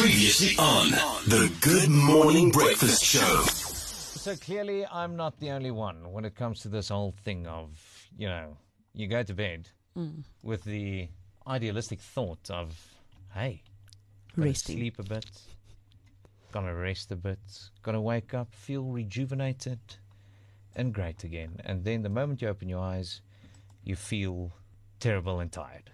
Previously on the Good Morning Breakfast Show. So clearly, I'm not the only one when it comes to this whole thing of, you know, you go to bed mm. with the idealistic thought of, hey, gonna Resting. sleep a bit, gonna rest a bit, gonna wake up, feel rejuvenated and great again. And then the moment you open your eyes, you feel terrible and tired.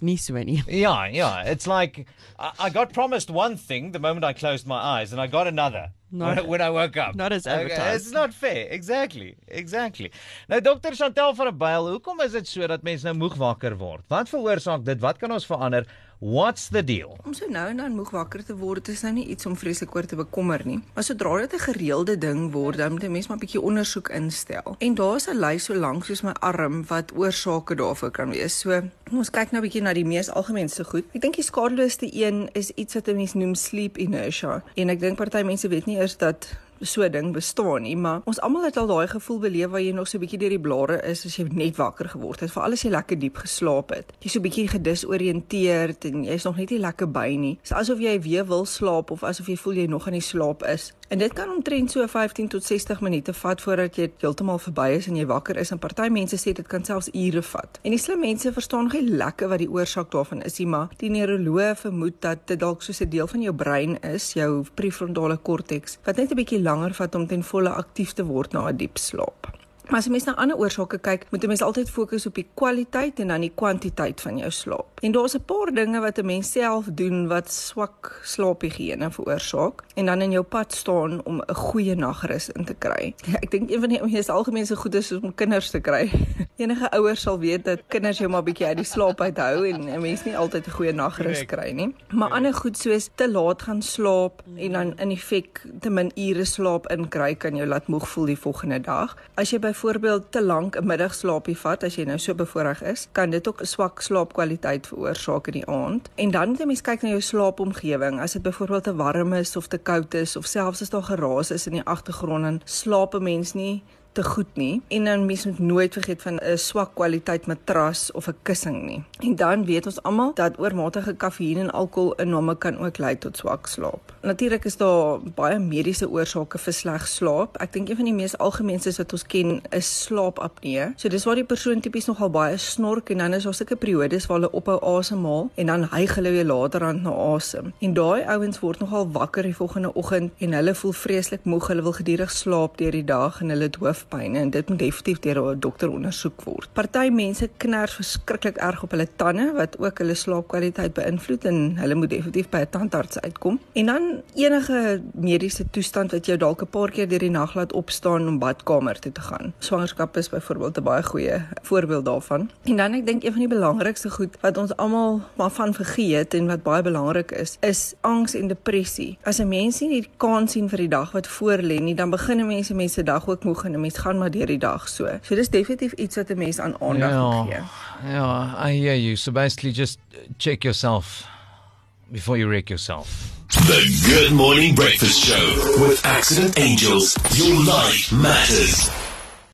Nie so. Yeah, yeah. It's like I, I got promised one thing the moment I closed my eyes, and I got another Not- when, I- when I woke up. not as Okay, advertised. It's not fair. Exactly. Exactly. Nou Dr. Chantel van der Byl, hoekom is dit so dat mense nou moeg wakker word? Wat veroorsaak dit? Wat kan ons verander? What's the deal? Om so nou en dan moeg wakker te word is nou nie iets om vreeslik oor te bekommer nie. Maar sodra dit 'n gereelde ding word, dan moet 'n mens maar 'n bietjie ondersoek instel. En daar's 'n lys so lank soos my arm wat oorsake daarvoor kan wees. So ons kyk nou 'n bietjie na die mees algemeenste goed. Ek dink die skadeloosste een is iets wat 'n mens noem sleep inertia. En ek dink party mense weet nie eers dat so 'n ding bestaan nie, maar ons almal het al daai gevoel beleef waar jy nog so 'n bietjie deur die blare is as jy net wakker geword het, veral as jy lekker diep geslaap het. Jy so 'n bietjie gedisoriënteerd en jy's nog net nie lekker by nie. Dis asof jy weer wil slaap of asof jy voel jy nog in die slaap is. En dit kan omtrent so 15 tot 60 minute vat voordat jy heeltemal verby is en jy wakker is. En party mense sê dit kan selfs ure vat. En die slim mense verstaan nie lekker wat die oorsaak daarvan is nie, maar die neuroloë vermoed dat dit dalk soos 'n deel van jou brein is, jou prefrontale korteks, wat net 'n bietjie langer vat om ten volle aktief te word na 'n diep slaap. Maar as jy mens na ander oorsake kyk, moet 'n mens altyd fokus op die kwaliteit en dan die kwantiteit van jou slaap. En daar's 'n paar dinge wat 'n mens self doen wat swak slaaphigiëne veroorsaak en dan in jou pad staan om 'n goeie nagrus in te kry. Ek dink een van die mees algemene goedes is om kinders te kry. Enige ouers sal weet dat kinders jou maar bietjie uit die slaap uithou en 'n mens nie altyd 'n goeie nagrus kry nie. Maar ander goed soos te laat gaan slaap en dan in effek te min ure slaap inkry kan jou laat moeg voel die volgende dag. As jy byvoorbeeld te lank 'n middagslaapie vat as jy nou so bevoorreg is, kan dit ook 'n swak slaapkwaliteit veroorsaak in die aand. En dan moet jy mens kyk na jou slaapomgewing. As dit byvoorbeeld te warm is of te koud is of selfs as daar geraas is in die agtergrond, dan slaap 'n mens nie te goed nie en dan mens moet nooit vergeet van 'n swak kwaliteit matras of 'n kussing nie. En dan weet ons almal dat oormatige kafeïen en alkoholinname kan ook lei tot swak slaap. Natuurlik is daar baie mediese oorsake vir sleg slaap. Ek dink een van die mees algemeenste wat ons ken is slaapapnee. So dis waar die persoon tipies nogal baie snork en dan is daar sulke periodes waar hulle ophou asemhaal en dan hyg hulle weer later aan na asem. En daai ouens word nogal wakker die volgende oggend en hulle voel vreeslik moeg. Hulle wil gedurig slaap deur die dag en hulle het hoofpyn en dit moet definitief deur 'n dokter ondersoek word. Party mense kners verskriklik erg op hulle tande wat ook hulle slaapkwaliteit beïnvloed en hulle moet definitief by 'n tandarts uitkom. En dan enige mediese toestand wat jou dalk 'n paar keer deur die nag laat opstaan om badkamer toe te gaan. Swangerskap is byvoorbeeld 'n baie goeie voorbeeld daarvan. En dan ek dink een van die belangrikste goed wat ons almal maar van vergeet en wat baie belangrik is, is angs en depressie. As 'n mens nie die kans sien vir die dag wat voor lê nie, dan begin 'n mens 'n mens se dag ook moeg en 'n mens gaan maar deur die dag so. So dis definitief iets wat 'n mens aan aandag moet gee. yeah, I hear you. So basically, just check yourself before you wreck yourself. The Good Morning Breakfast Show with Accident Angels. Your life matters.